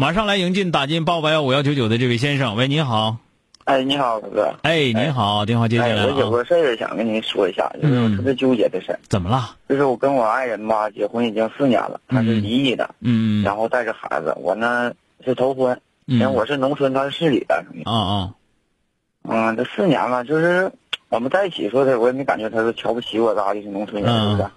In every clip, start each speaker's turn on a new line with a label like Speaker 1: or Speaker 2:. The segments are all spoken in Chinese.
Speaker 1: 马上来迎进打进八八幺五幺九九的这位先生，喂，你好。
Speaker 2: 哎，你好，哥。
Speaker 1: 哎，你好，电话接进来
Speaker 2: 哎，我有。个事儿想跟您说一下，就是我
Speaker 1: 嗯
Speaker 2: 特别纠结的事儿，
Speaker 1: 怎么了？
Speaker 2: 就是我跟我爱人吧结婚已经四年了，他是
Speaker 1: 嗯。
Speaker 2: 离异的，
Speaker 1: 嗯。
Speaker 2: 然后带着孩子，我呢是头婚，
Speaker 1: 嗯。
Speaker 2: 因为我是农村，他是市里的，
Speaker 1: 啊啊。
Speaker 2: 嗯，这四年了，就是我们在一起说的，我也没感觉他是瞧不起我咋的，是农村人，
Speaker 1: 嗯。
Speaker 2: 是不是？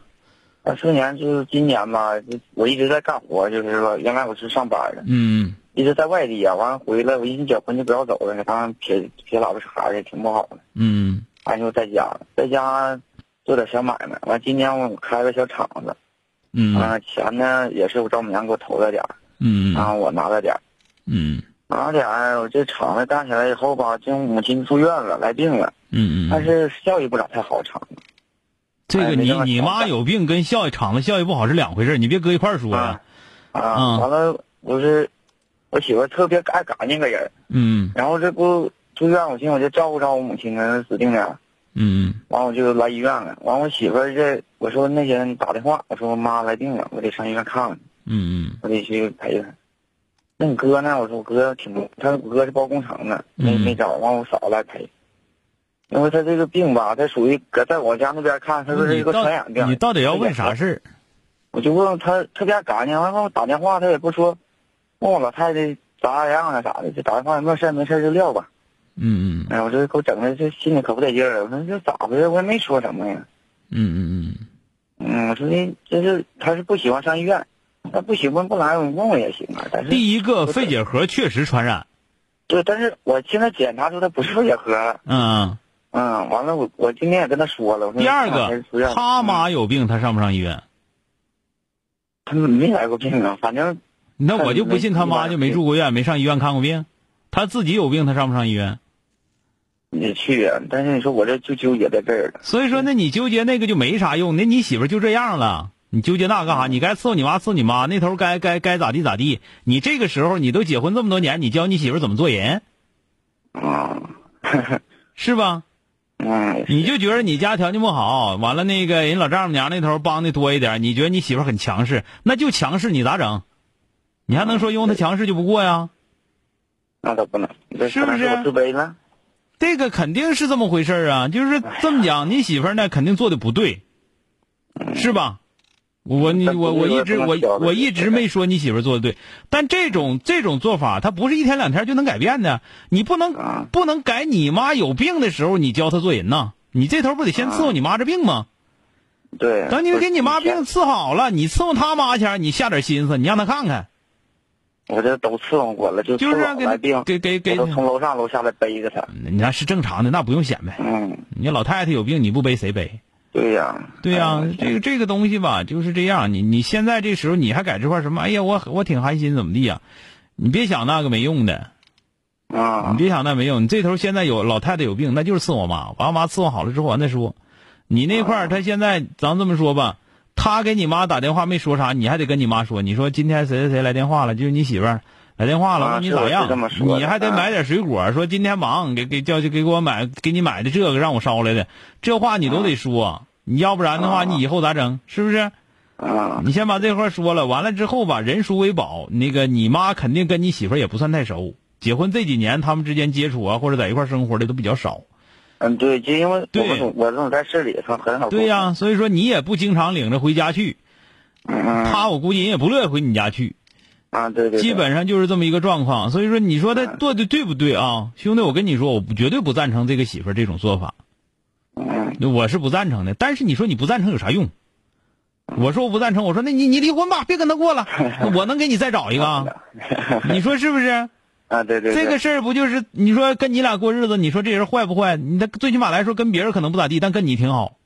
Speaker 2: 那四年就是今年吧，就我一直在干活，就是说原来我是上班的，
Speaker 1: 嗯
Speaker 2: 一直在外地啊，完了回来我一结婚就不要走了，给他们撇撇老婆孩子也挺不好的。
Speaker 1: 嗯
Speaker 2: 完就在家，在家做点小买卖。完，今年我开个小厂子，
Speaker 1: 嗯
Speaker 2: 啊、钱呢也是我丈母娘给我投了点儿，
Speaker 1: 嗯
Speaker 2: 然后我拿了点儿，
Speaker 1: 嗯
Speaker 2: 拿了点儿。我这厂子干起来以后吧，就母亲住院了，来病了，
Speaker 1: 嗯嗯，
Speaker 2: 但是效益不咋太好，厂子。
Speaker 1: 这个你你妈有病跟效益厂子效益不好是两回事你别搁一块儿说呀。
Speaker 2: 啊，
Speaker 1: 嗯
Speaker 2: 完了，我是我媳妇特别爱干净个人，
Speaker 1: 嗯
Speaker 2: 然后这不住院，我寻思我就照顾照顾母亲呢，指定的。
Speaker 1: 嗯
Speaker 2: 完我就来医院了，完我媳妇这我说那天打电话，我说我妈来病了，我得上医院看看。
Speaker 1: 嗯
Speaker 2: 我得去陪她。那你哥呢？我说我哥挺，他我哥是包工程的，没
Speaker 1: 嗯
Speaker 2: 没找，完我嫂子来陪。因为他这个病吧，他属于搁在我家那边看，他说是一个传染病。
Speaker 1: 你到底要问啥事儿？
Speaker 2: 我就问他特别干净，完了我打电话他也不说，问我老太太咋样啊啥的，就打电话没事没事就撂吧。
Speaker 1: 嗯嗯
Speaker 2: 哎，我这给我整的这心里可不得劲儿。我说这咋回事？我也没说什么呀。
Speaker 1: 嗯嗯
Speaker 2: 嗯，嗯我说这这是他是不喜欢上医院，他不喜欢不来，我问问也行啊。但
Speaker 1: 嗯。
Speaker 2: 是
Speaker 1: 第一个肺结核确实传染。
Speaker 2: 对，但是我现在检查出他不是肺结核了。
Speaker 1: 嗯。
Speaker 2: 嗯，完了，我我今天也跟他说了。
Speaker 1: 第二个，他妈有病，他上不上医院？
Speaker 2: 他没来过病啊，反正
Speaker 1: 那我就不信他妈就没
Speaker 2: 没
Speaker 1: 住过院，没上医院看过病。他自己有病，他上不上医院？
Speaker 2: 你去啊。但是你说我这就纠结在这儿了。
Speaker 1: 所以说，那你纠结那个就没啥用。那你媳妇就这样了，你纠结那干啥？你该伺候你妈伺候你妈，那头该该该咋地咋地。你这个时候你都结婚这么多年，你教你媳妇怎么做人，
Speaker 2: 啊，
Speaker 1: 是吧？
Speaker 2: 嗯，
Speaker 1: 你就觉得你家条件不好，完了那个人老丈母娘那头帮的多一点，你觉得你媳妇很强势，那就强势，你咋整？你还能说因为她强势就不过呀？
Speaker 2: 那倒不能，
Speaker 1: 是不是？这个肯定是这么回事儿啊，就是这么讲，你媳妇儿呢肯定做的不对，是吧？我你我我一直我我一直没说你媳妇做的对，但这种这种做法，它不是一天两天就能改变的。你不能
Speaker 2: 啊
Speaker 1: 不能改你妈有病的时候，你教她做人呐。你这头不得先伺候你妈这病吗？
Speaker 2: 对。
Speaker 1: 等你给你妈病
Speaker 2: 我
Speaker 1: 伺好了，你伺候她妈前，你下点心思，你让她看看，
Speaker 2: 我这都伺候过了，就
Speaker 1: 就是
Speaker 2: 伺候
Speaker 1: 给给给给
Speaker 2: 从楼上楼下来背着她。
Speaker 1: 你那是正常的，那不用显摆。
Speaker 2: 嗯，
Speaker 1: 你老太太有病，你不背谁背？
Speaker 2: 对呀。
Speaker 1: 对呀、
Speaker 2: 哎
Speaker 1: 这个这个东西吧，就是这样。你你现在这时候你还在这块儿什么？哎呀，我我挺寒心，怎么地呀？你别想那个没用的，
Speaker 2: 啊
Speaker 1: 你，别想那没用。你这头现在有老太太有病，那就是伺候我妈，把我妈伺候好了之后完再说。你那块儿，他现在咱这么说吧，他给你妈打电话没说啥，你还得跟你妈说，你说今天谁谁谁来电话了，就是你媳妇儿来电话了，问你咋样你还得买点水果，说今天忙，给给叫去给我买，给你买的这个让我捎来的，这话你都得说，你要不然的话，
Speaker 2: 啊
Speaker 1: 你以后咋整？是不是？
Speaker 2: 啊，
Speaker 1: 你先把这块说了，完了之后吧，人熟为宝。那个你妈肯定跟你媳妇也不算太熟，结婚这几年他们之间接触啊，或者在一块生活的都比较少。
Speaker 2: 嗯，对，就因为我
Speaker 1: 对
Speaker 2: 我总在市里，他很少。
Speaker 1: 对呀、所以说你也不经常领着回家去，他我估计人也不乐意回你家去，
Speaker 2: 啊，对对，对
Speaker 1: 基本上就是这么一个状况。所以说你说他
Speaker 2: 嗯
Speaker 1: 做的对不对啊，兄弟？我跟你说，我绝对不赞成这个媳妇儿这种做法，
Speaker 2: 嗯
Speaker 1: 我是不赞成的。但是你说你不赞成有啥用？我说我不赞成，我说那你你离婚吧，别跟他过了，我能给你再找一个啊？你说是不是？
Speaker 2: 啊，对对，对
Speaker 1: 这个事儿不就是你说跟你俩过日子，你说这人坏不坏？你他最起码来说跟别人可能不咋地，但跟你挺好。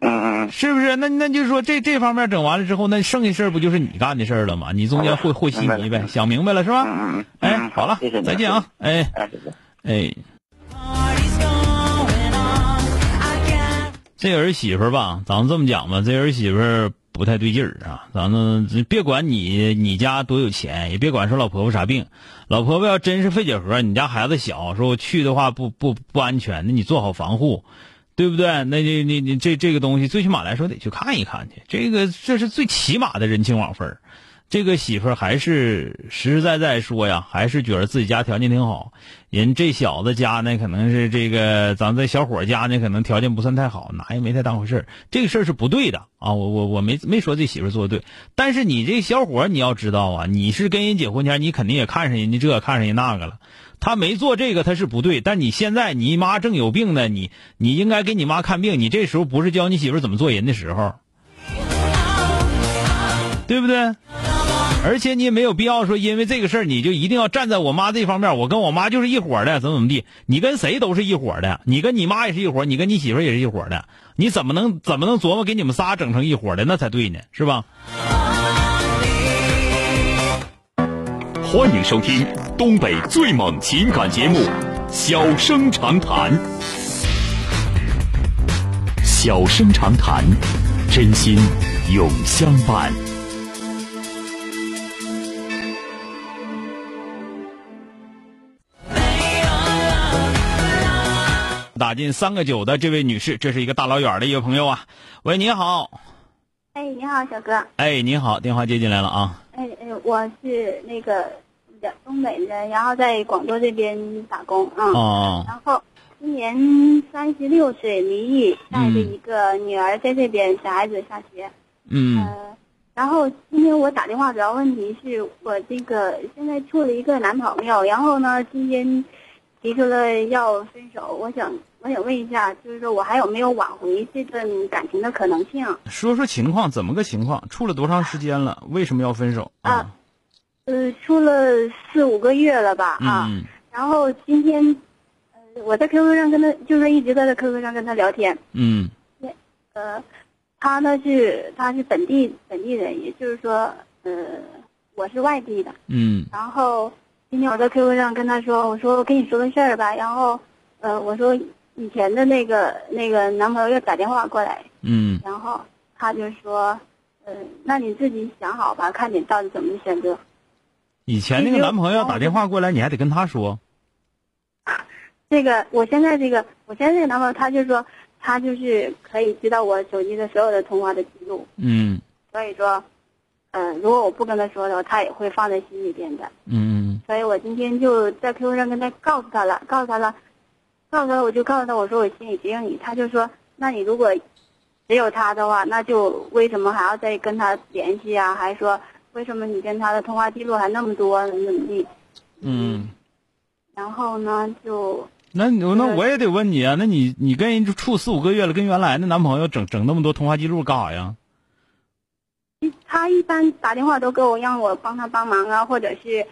Speaker 2: 嗯嗯
Speaker 1: 是不是？那那就是说这这方面整完了之后，那剩下事儿不就是你干的事儿了吗？你中间和和稀泥呗，想明白了是吧？
Speaker 2: 嗯嗯嗯。
Speaker 1: 哎
Speaker 2: 嗯，
Speaker 1: 好了再见啊！哎
Speaker 2: 哎，
Speaker 1: 这儿媳妇儿吧，咱们这么讲吧，这儿媳妇儿不太对劲儿啊。咱们别管你你家多有钱，也别管说老婆婆啥病，老婆婆要真是肺结核，你家孩子小，说我去的话不不不安全，那你做好防护。对不对？那你你你这这个东西，最起码来说得去看一看去。这个这是最起码的人情往分儿这个媳妇儿还是实实在在说呀，还是觉得自己家条件挺好。人这小子家呢，可能是这个咱这小伙家呢，可能条件不算太好，哪也没太当回事儿这个事儿是不对的啊！我我我没没说这媳妇儿做的对，但是你这小伙你要知道啊，你是跟人结婚前，你肯定也看上人家这看上人家那个了。他没做这个，他是不对。但你现在你妈正有病呢，你你应该给你妈看病。你这时候不是教你媳妇怎么做人的时候，对不对？而且你也没有必要说因为这个事儿你就一定要站在我妈这方面。我跟我妈就是一伙的，怎么怎么地。你跟谁都是一伙的，你跟你妈也是一伙，你跟你媳妇也是一伙的。你怎么能怎么能琢磨给你们仨整成一伙的，那才对呢，是吧？
Speaker 3: 欢迎收听东北最猛情感节目《小生长谈》。小生长谈，真心永相伴。
Speaker 1: 打进三个九的这位女士，这是一个大老远的一个朋友啊。喂，你好，
Speaker 4: 哎，你好，小哥。
Speaker 1: 哎，你好，电话接进来了啊。
Speaker 4: 哎哎，我是那个东北的，然后在广州这边打工啊。
Speaker 1: 哦
Speaker 4: 然后今年三十六岁，离异，带着一个女儿在这边，小孩子上学。
Speaker 1: 嗯
Speaker 4: 呃，然后今天我打电话主要问题是我这个现在处了一个男朋友，然后呢，今天提出了要分手，我想我想问一下，就是说我还有没有挽回这段感情的可能性？
Speaker 1: 说说情况，怎么个情况？处了多长时间了？为什么要分手
Speaker 4: 啊？呃，处了四五个月了吧啊。
Speaker 1: 嗯
Speaker 4: 然后今天，呃，我在 QQ 上跟他，就是一直在这 QQ 上跟他聊天。
Speaker 1: 嗯
Speaker 4: 呃，他呢是他是本地本地人，也就是说，呃，我是外地的。
Speaker 1: 嗯
Speaker 4: 然后今天我在 QQ 上跟他说，我说我跟你说个事儿吧。然后，呃，我说以前的那个那个男朋友又打电话过来，
Speaker 1: 嗯
Speaker 4: 然后他就说，呃，那你自己想好吧，看你到底怎么选择。
Speaker 1: 以前那个男朋友要打电话过来，你还得跟他说。
Speaker 4: 这个我现在这个我现在这个男朋友，他就说他就是可以知道我手机的所有的通话的记录，
Speaker 1: 嗯
Speaker 4: 所以说，呃，如果我不跟他说的话，他也会放在心里边的。
Speaker 1: 嗯
Speaker 4: 所以我今天就在 QQ 上跟他告诉他了，告诉他了，告诉他，我就告诉他我说我心里只有你，他就说，那你如果只有他的话，那就为什么还要再跟他联系啊？还说为什么你跟他的通话记录还那么多，怎么怎么地？
Speaker 1: 嗯。
Speaker 4: 然后呢，就
Speaker 1: 那你那我也得问你啊，那你你跟人处四五个月了，跟原来的男朋友整整那么多通话记录干啥呀？
Speaker 4: 他一般打电话都给我让我帮他帮忙啊，或者是，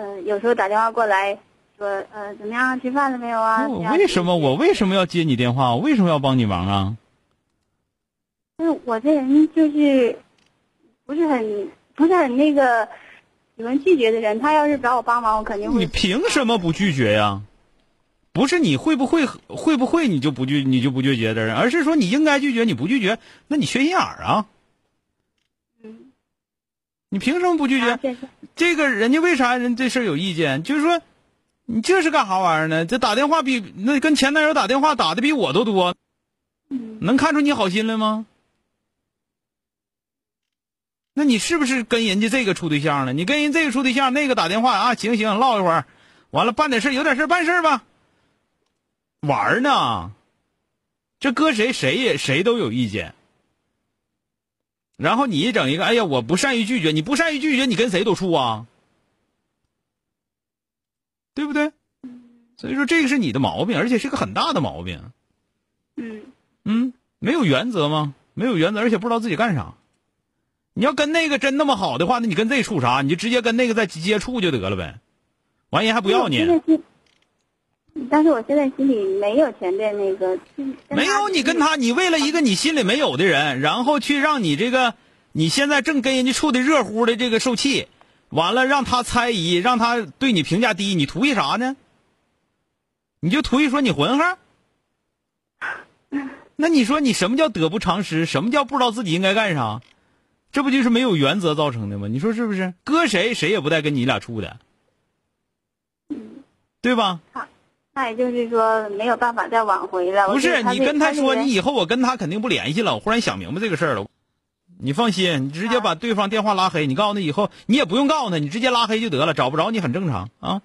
Speaker 4: 呃，有时候打电话过来说，呃，怎么样，吃饭了没有啊？
Speaker 1: 我为什么我为什么要接你电话？我为什么要帮你忙啊？
Speaker 4: 就是我这人就是不是很不是很那个喜欢拒绝的人，他要是找我帮忙，我肯定会。
Speaker 1: 你凭什么不拒绝呀？不是你会不会会不会你就不拒你就不拒绝的人，而是说你应该拒绝，你不拒绝，那你缺心眼儿啊！
Speaker 4: 嗯，
Speaker 1: 你凭什么不拒绝？
Speaker 4: 啊这
Speaker 1: 个人家为啥人这事有意见？就是说，你这是干啥玩意儿呢？这打电话比那跟前男友打电话打的比我都多，能看出你好心来吗？那你是不是跟人家这个处对象了？你跟人这个处对象，那个打电话啊，行行，唠一会儿，完了办点事，有点事办事吧，玩呢？这搁谁谁也谁都有意见。然后你一整一个，哎呀，我不善于拒绝，你不善于拒绝，你跟谁都处啊，对不对？所以说这个是你的毛病，而且是个很大的毛病。
Speaker 4: 嗯
Speaker 1: 嗯，没有原则吗？没有原则，而且不知道自己干啥。你要跟那个真那么好的话，那你跟这处啥？你就直接跟那个再接触就得了呗。完人还不要你
Speaker 4: 这，个是但是我现在心里没有前面那个，
Speaker 1: 没有你跟他，你为了一个你心里没有的人，然后去让你这个你现在正跟人家处的热乎的这个受气，完了让他猜疑，让他对你评价低，你图一啥呢？你就图一说你混混？那你说你什么叫得不偿失？什么叫不知道自己应该干啥？这不就是没有原则造成的吗？你说是不是？搁谁谁也不带跟你俩处的，对吧？
Speaker 4: 那也就是说没有办法再挽回了。
Speaker 1: 不是你跟他说，你以
Speaker 4: 后
Speaker 1: 后我跟他肯定不联系了。我忽然想明白这个事儿了。你放心，你直接把对方电话拉黑。你告诉他以后，你也不用告诉他，你直接拉黑就得了。找不着你很正常啊。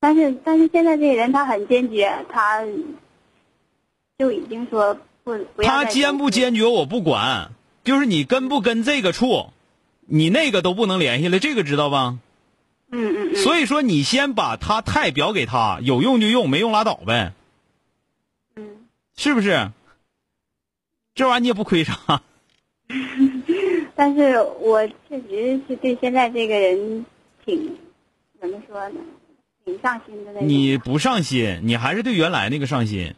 Speaker 4: 但是但是现在这个人他很坚决，他就已经说不。
Speaker 1: 他坚不坚决我不管，就是你跟不跟这个处，你那个都不能联系了，这个知道吧？
Speaker 4: 嗯嗯嗯。
Speaker 1: 所以说，你先把他态表给他，有用就用，没用拉倒呗。
Speaker 4: 嗯。
Speaker 1: 是不是？这玩意儿你也不亏啥。
Speaker 4: 但是我确实是对现在这个人挺怎么说呢？挺上心的那种。
Speaker 1: 你不上心，你还是对原来那个上心。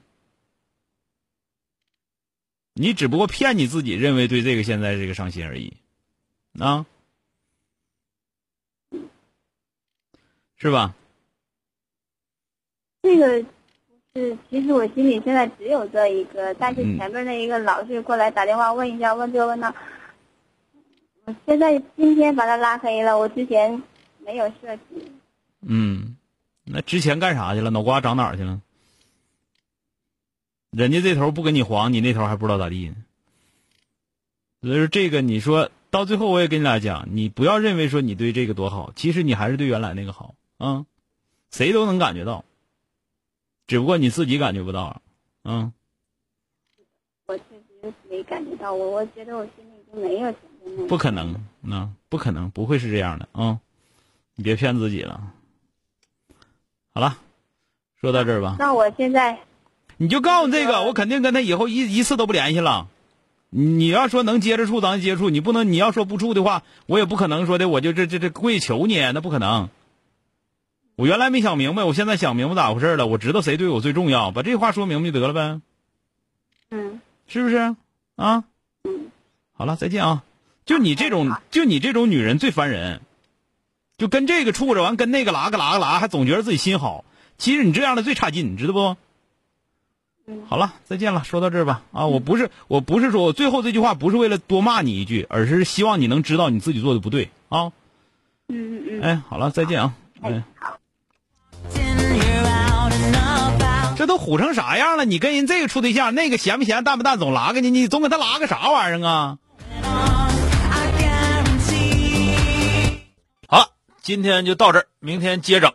Speaker 1: 你只不过骗你自己，认为对这个现在这个上心而已，啊，是吧？
Speaker 4: 这个是，其实我心里现在只有这一个，但是前面那一个老是过来打电话问一下，问这问那。我现在今天把他拉黑了，我之前没有设置。
Speaker 1: 嗯，那之前干啥去了？脑瓜长哪儿去了？人家这头不跟你黄，你那头还不知道咋地呢。所以说这个，你说到最后，我也跟你俩讲，你不要认为说你对这个多好，其实你还是对原来那个好啊。谁都能感觉到，只不过你自己感觉不到，
Speaker 4: 嗯。我确实没感觉到，我我觉得我心里已经没有
Speaker 1: 不可能，那不可能，不会是这样的啊！你别骗自己了。好了，说到这儿吧。
Speaker 4: 那我现在。
Speaker 1: 你就告诉这个，我肯定跟他以后一一次都不联系了。你要说能接着处，咱接触；你不能，你要说不处的话，我也不可能说的，我就这这这跪求你，那不可能。我原来没想明白，我现在想明白咋回事了。我知道谁对我最重要，把这话说明白就得了呗。
Speaker 4: 嗯，
Speaker 1: 是不是啊？
Speaker 4: 嗯，
Speaker 1: 好了，再见啊！就你这种，就你这种女人最烦人，就跟这个处着完，跟那个拉个拉个拉，还总觉得自己心好。其实你这样的最差劲，你知道不？好了，再见了。说到这儿吧，啊，我不是，我不是说我最后这句话不是为了多骂你一句，而是希望你能知道你自己做的不对
Speaker 4: 啊。嗯嗯嗯。
Speaker 1: 哎，好了，再见啊。
Speaker 4: 哎，好。
Speaker 1: 这都虎成啥样了？你跟人这个处对象，那个咸不咸，淡不淡，总拉个你，你总给他拉个啥玩意儿啊？
Speaker 5: 好了，今天就到这儿，明天接着。